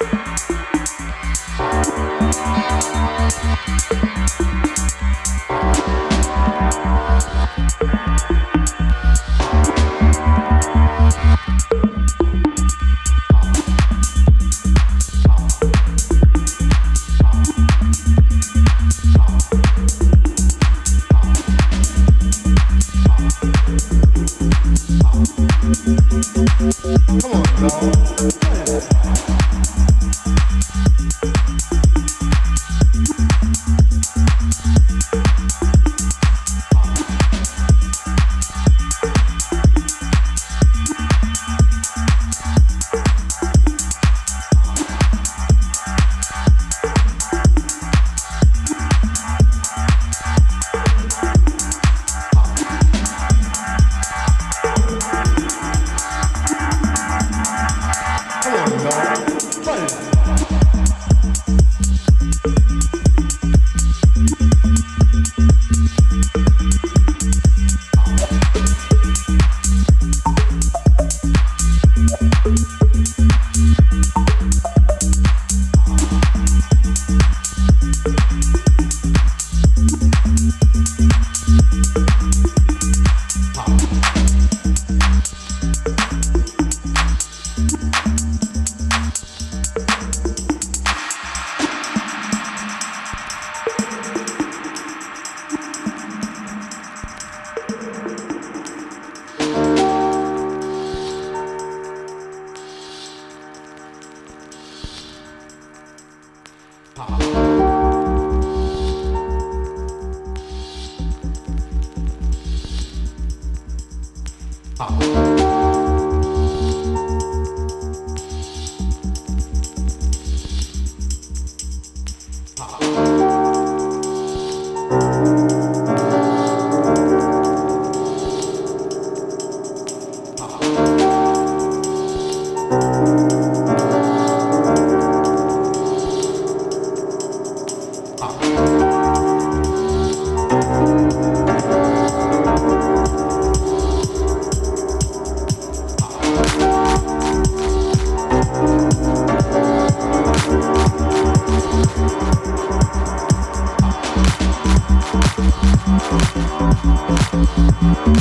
Thank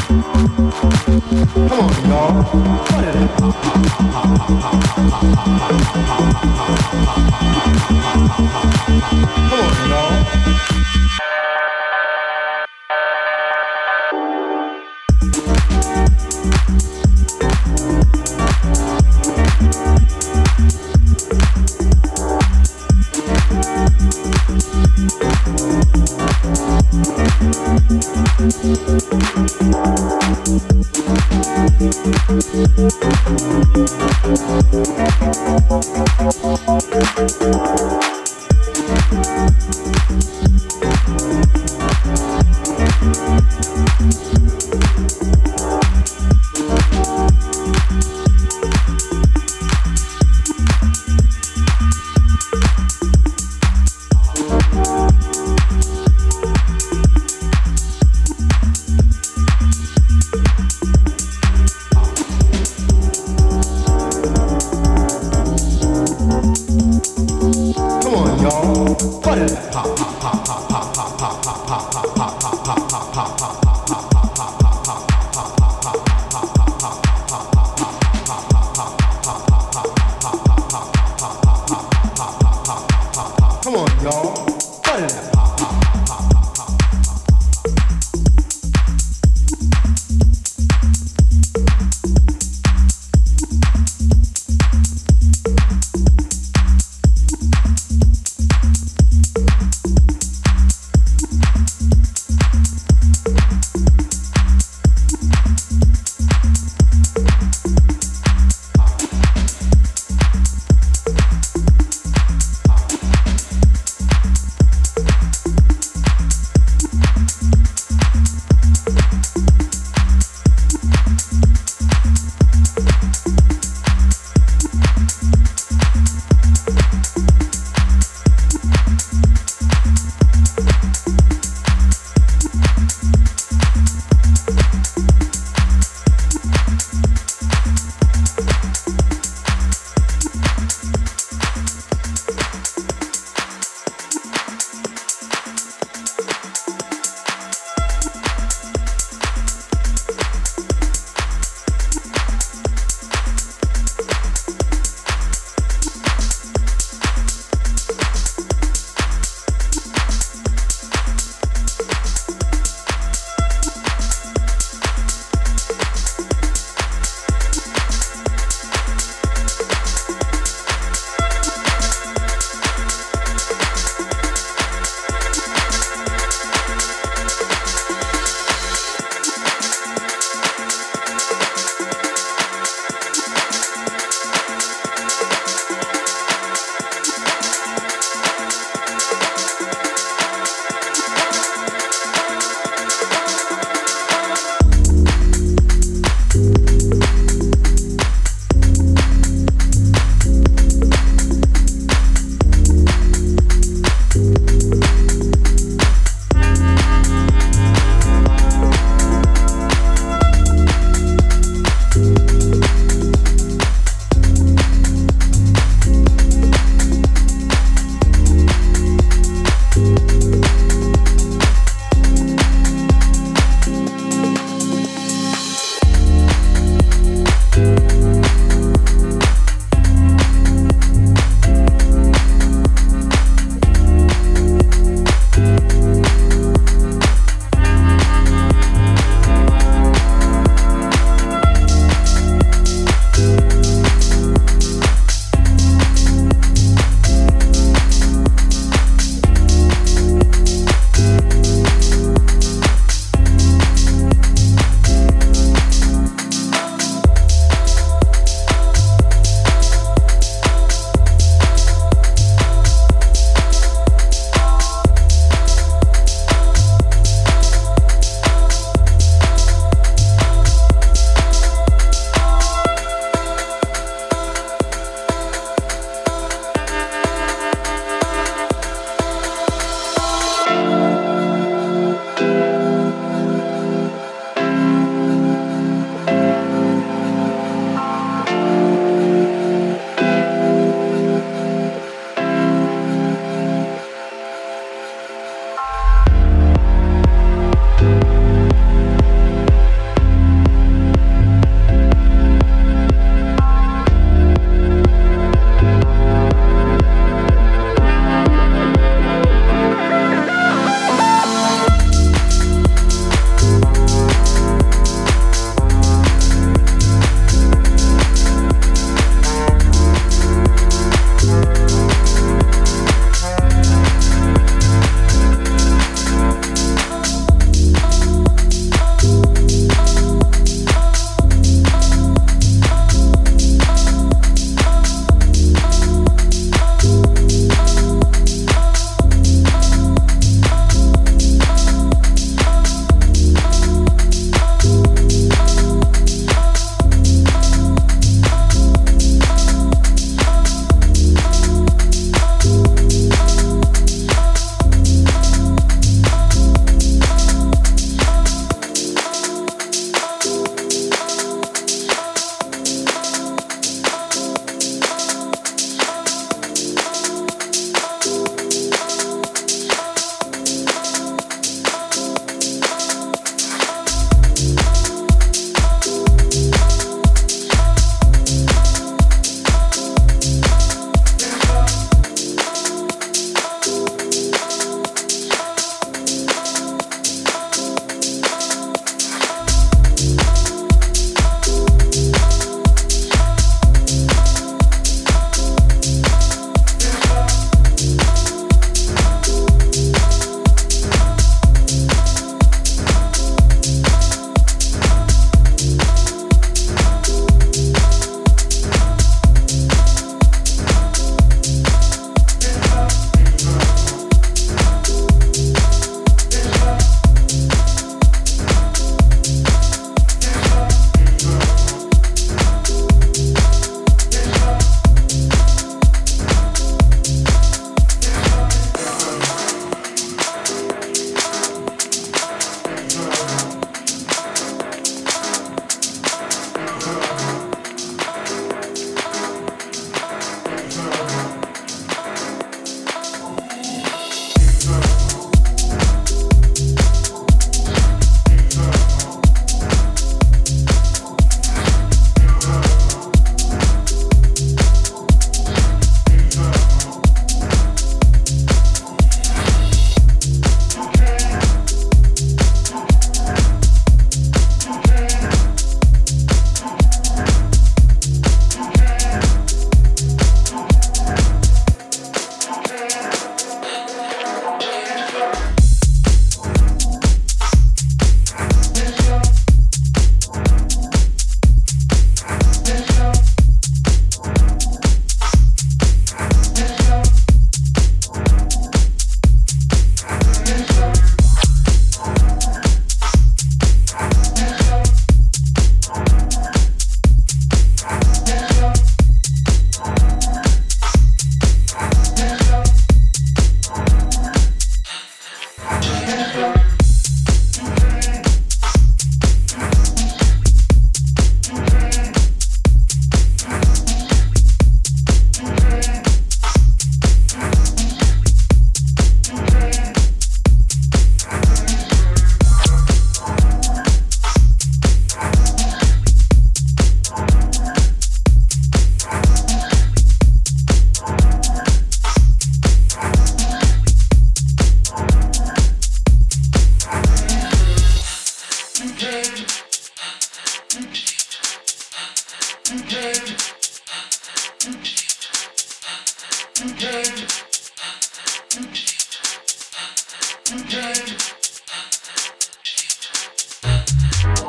Come on, y'all. gone. Ha ha ha ha ha.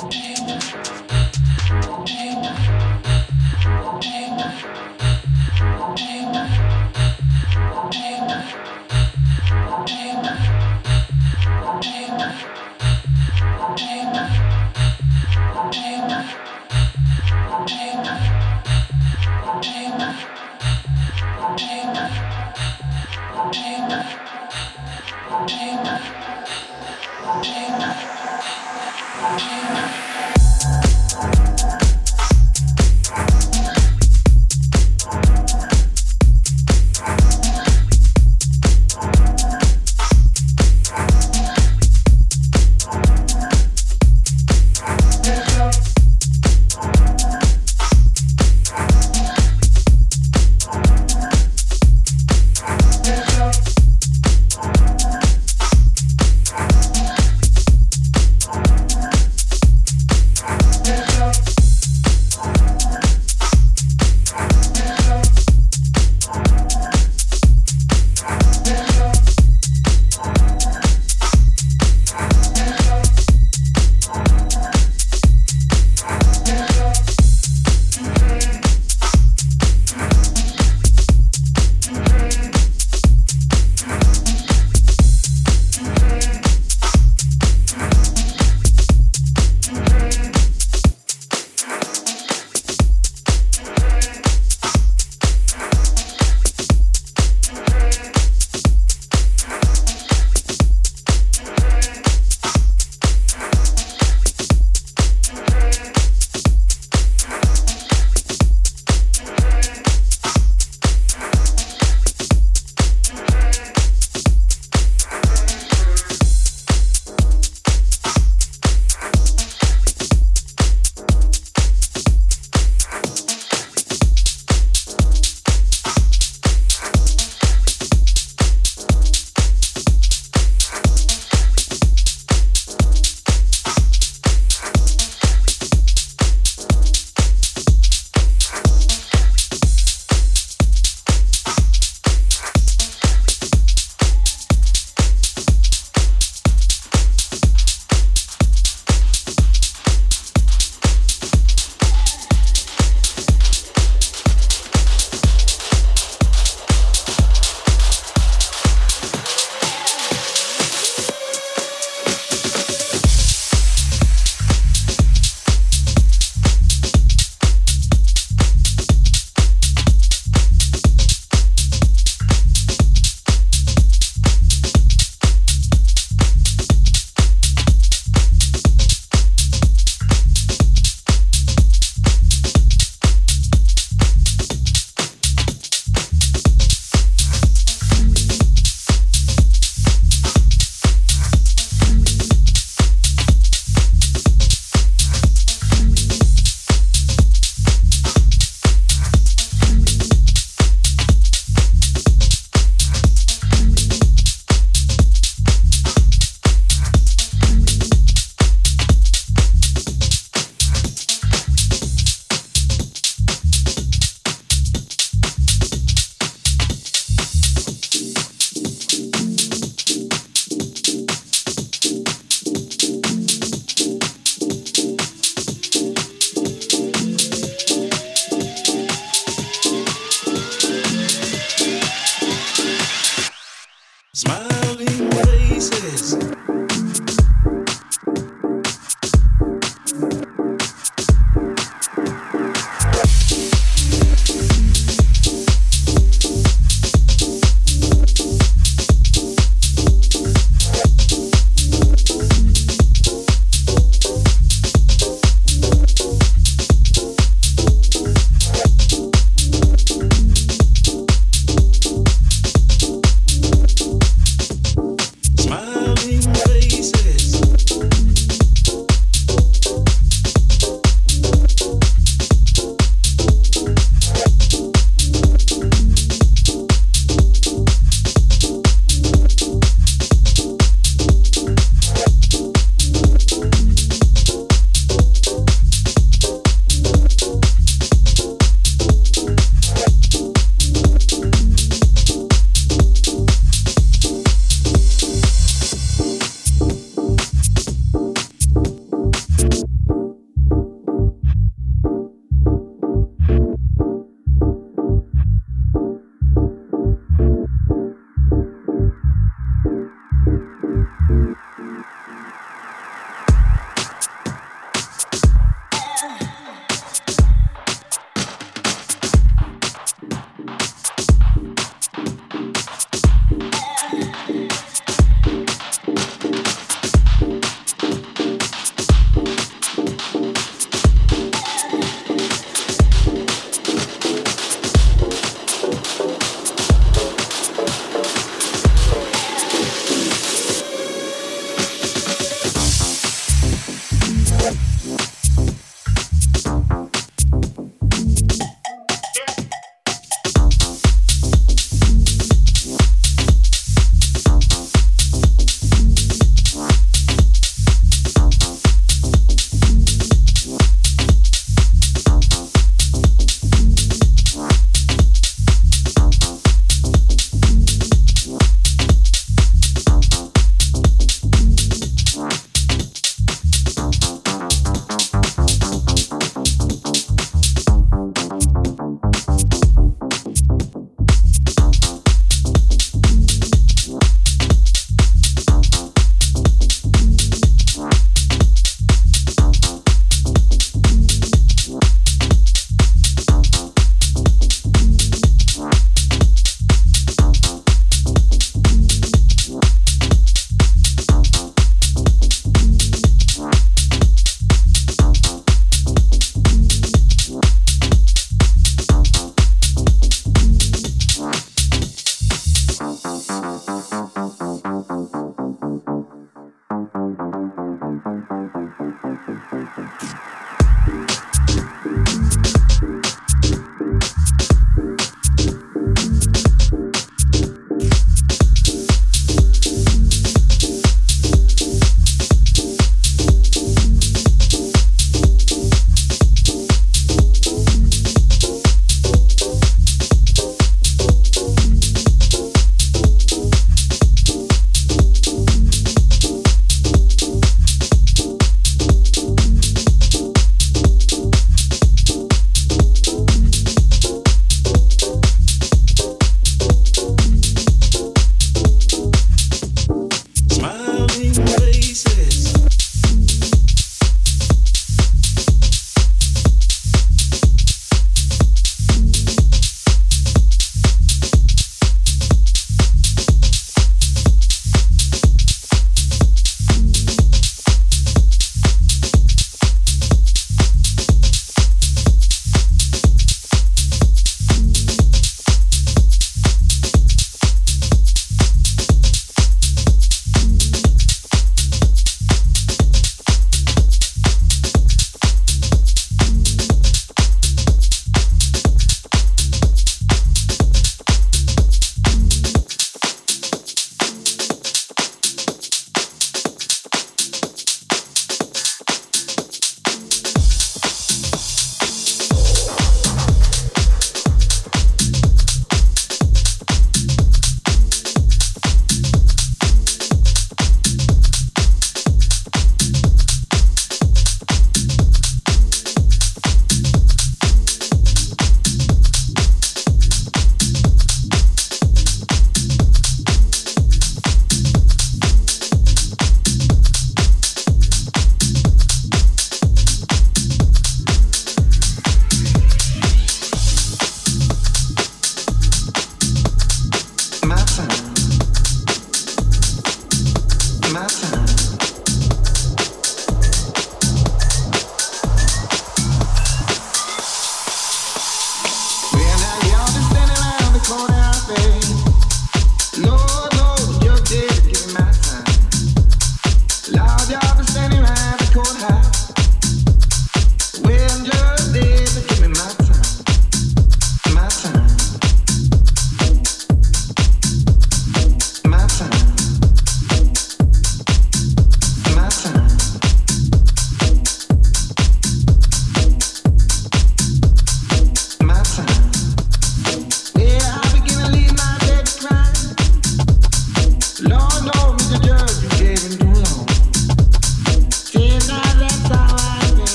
Thank you.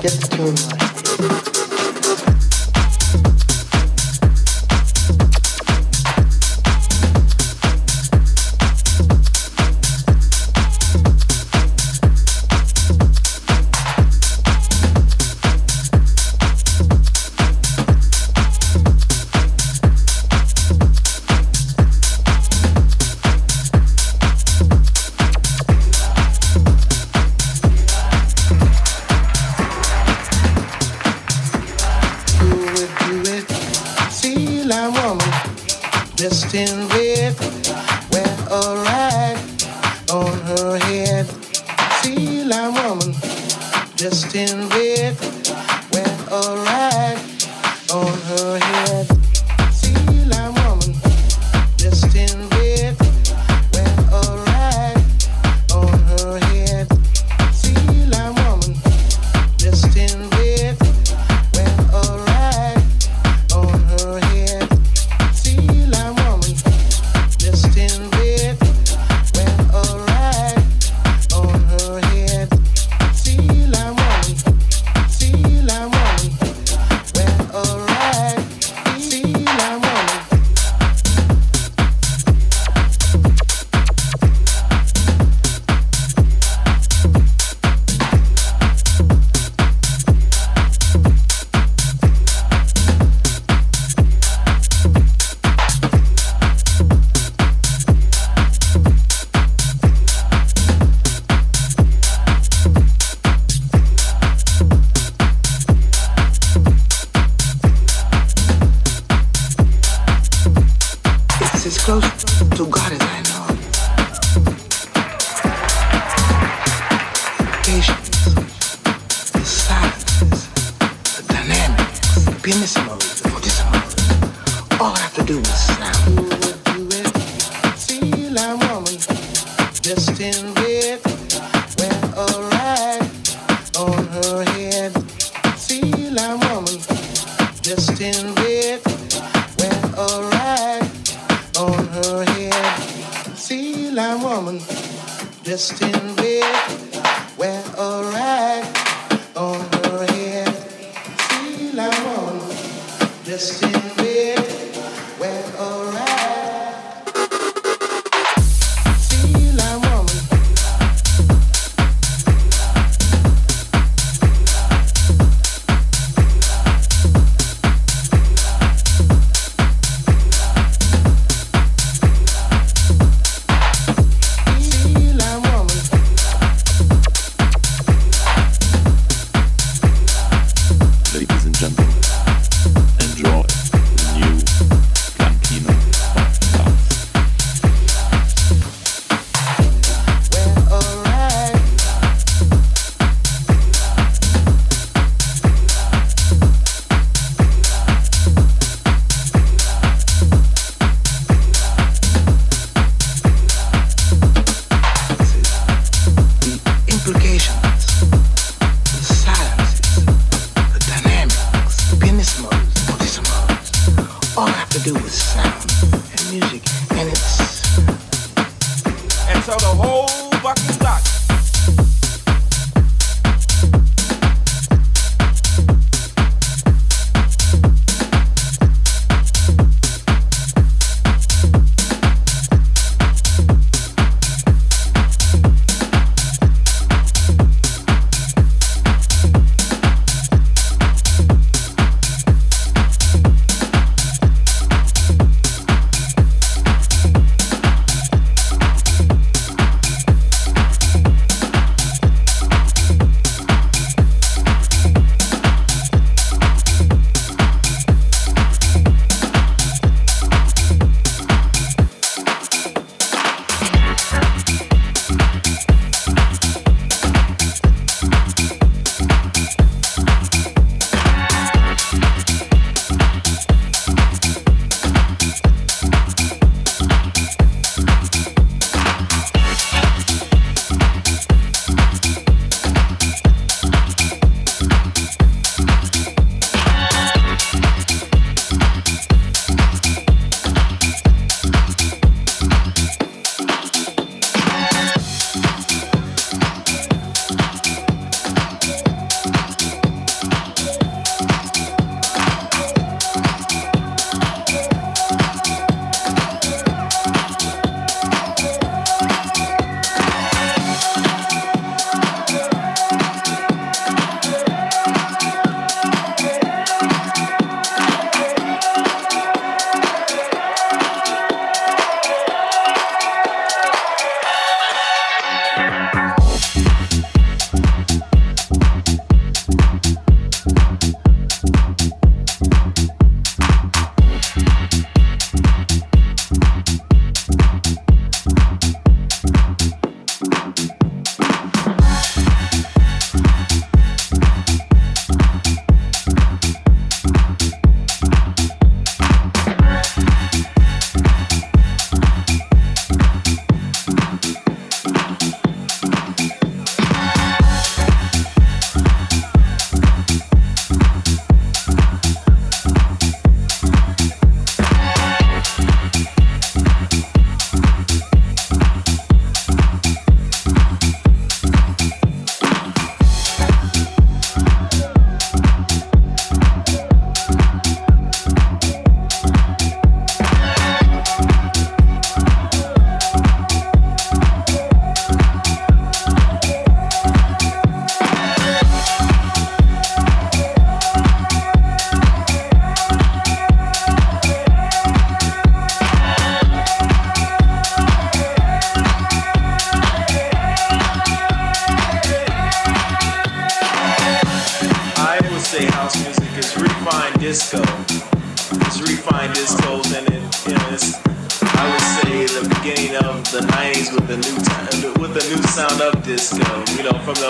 Pianissimo, fortissimo. oh,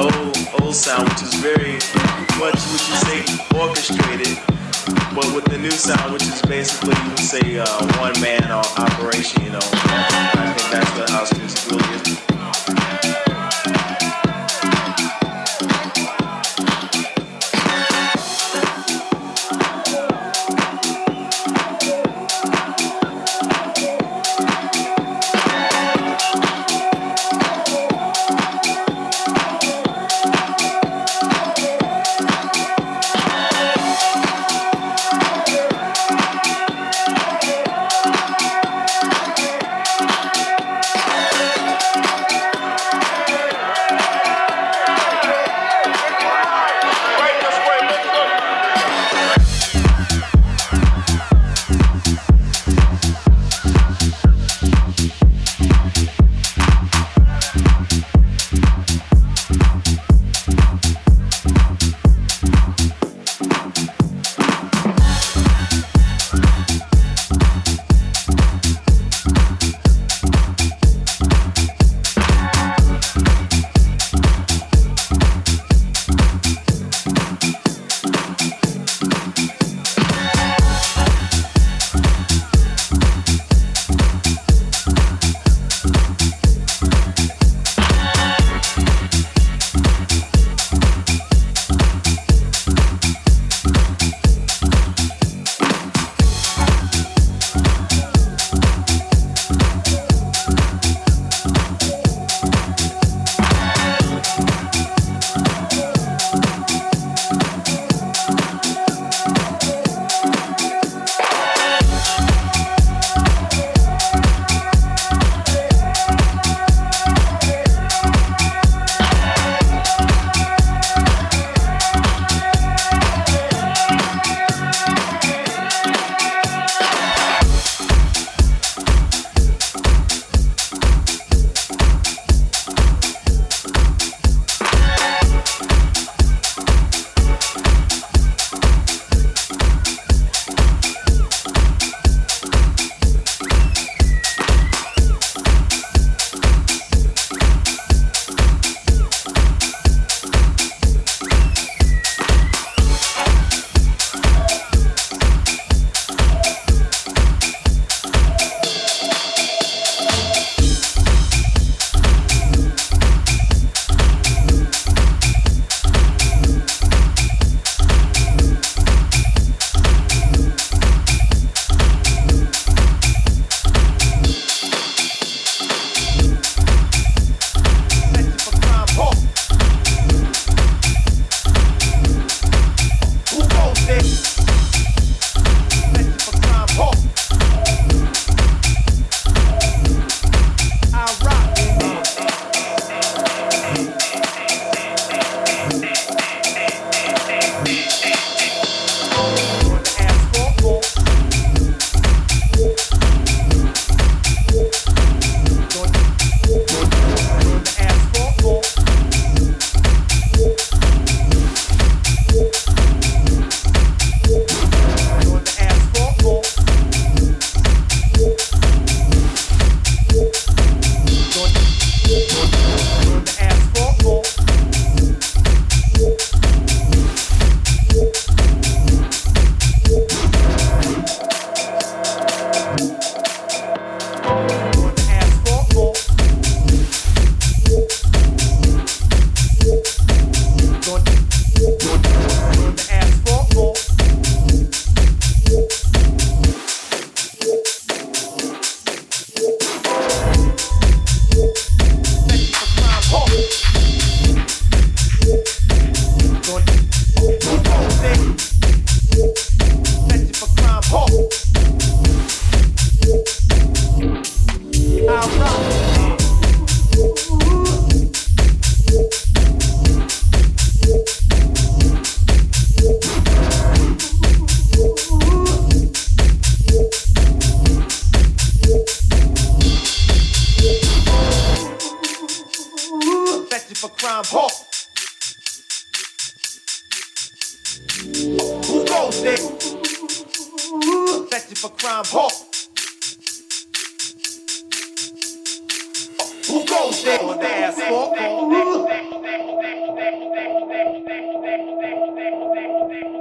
old old sound, which is very much what you say orchestrated. but with the new sound, which is basically you would say uh, one man operation, you know, I think that's what house music really is.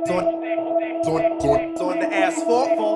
on, on, on, on the asphalt.